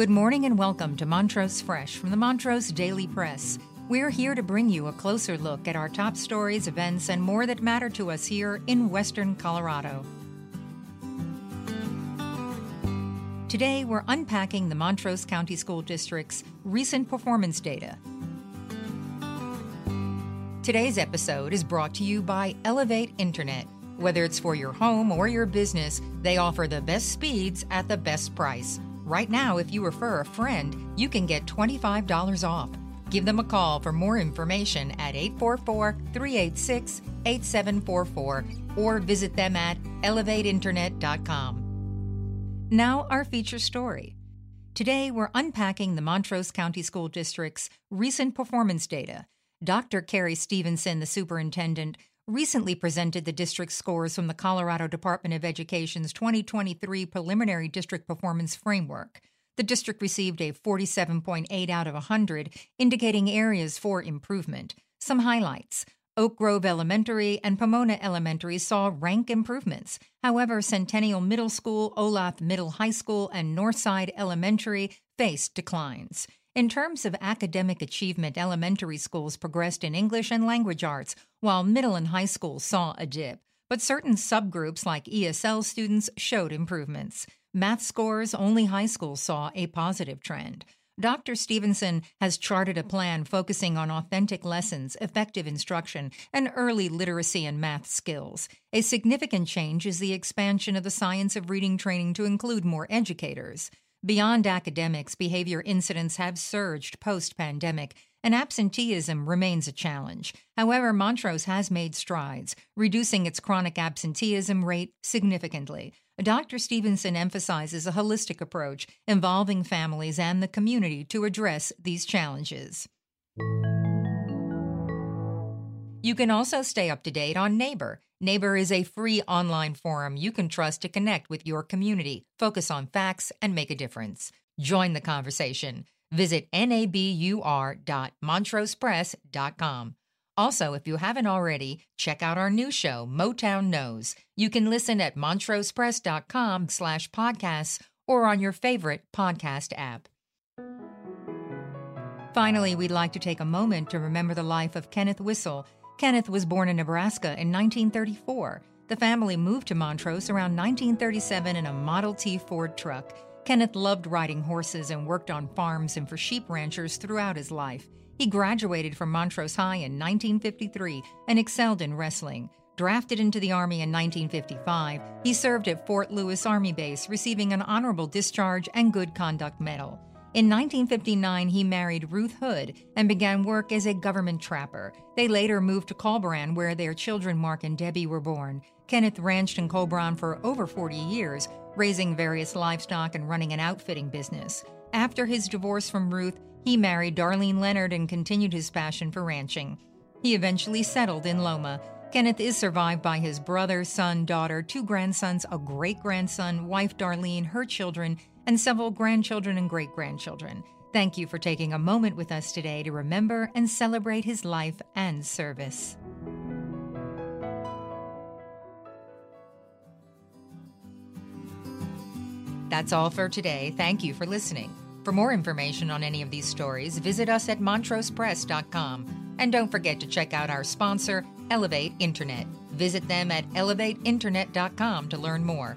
Good morning and welcome to Montrose Fresh from the Montrose Daily Press. We're here to bring you a closer look at our top stories, events, and more that matter to us here in Western Colorado. Today, we're unpacking the Montrose County School District's recent performance data. Today's episode is brought to you by Elevate Internet. Whether it's for your home or your business, they offer the best speeds at the best price. Right now, if you refer a friend, you can get $25 off. Give them a call for more information at 844 386 8744 or visit them at elevateinternet.com. Now, our feature story. Today, we're unpacking the Montrose County School District's recent performance data. Dr. Carrie Stevenson, the superintendent, recently presented the district scores from the Colorado Department of Education's 2023 Preliminary District Performance Framework. The district received a 47.8 out of 100, indicating areas for improvement. Some highlights. Oak Grove Elementary and Pomona Elementary saw rank improvements. However, Centennial Middle School, Olathe Middle High School, and Northside Elementary faced declines. In terms of academic achievement, elementary schools progressed in English and language arts, while middle and high schools saw a dip. But certain subgroups, like ESL students, showed improvements. Math scores, only high schools saw a positive trend. Dr. Stevenson has charted a plan focusing on authentic lessons, effective instruction, and early literacy and math skills. A significant change is the expansion of the science of reading training to include more educators. Beyond academics, behavior incidents have surged post pandemic, and absenteeism remains a challenge. However, Montrose has made strides, reducing its chronic absenteeism rate significantly. Dr. Stevenson emphasizes a holistic approach involving families and the community to address these challenges. You can also stay up to date on Nabur. Nabur is a free online forum you can trust to connect with your community, focus on facts, and make a difference. Join the conversation. Visit nabur.montrosepress.com. Also, if you haven't already, check out our new show, Motown Knows. You can listen at montrosepress.com slash podcasts or on your favorite podcast app. Finally, we'd like to take a moment to remember the life of Kenneth Wissel, Kenneth was born in Nebraska in 1934. The family moved to Montrose around 1937 in a Model T Ford truck. Kenneth loved riding horses and worked on farms and for sheep ranchers throughout his life. He graduated from Montrose High in 1953 and excelled in wrestling. Drafted into the Army in 1955, he served at Fort Lewis Army Base, receiving an honorable discharge and good conduct medal. In 1959, he married Ruth Hood and began work as a government trapper. They later moved to Collbran, where their children Mark and Debbie were born. Kenneth ranched in Collbran for over 40 years, raising various livestock and running an outfitting business. After his divorce from Ruth, he married Darlene Leonard and continued his passion for ranching. He eventually settled in Loma. Kenneth is survived by his brother, son, daughter, two grandsons, a great grandson, wife Darlene, her children, and several grandchildren and great grandchildren. Thank you for taking a moment with us today to remember and celebrate his life and service. That's all for today. Thank you for listening. For more information on any of these stories, visit us at montrosepress.com. And don't forget to check out our sponsor, Elevate Internet. Visit them at elevateinternet.com to learn more.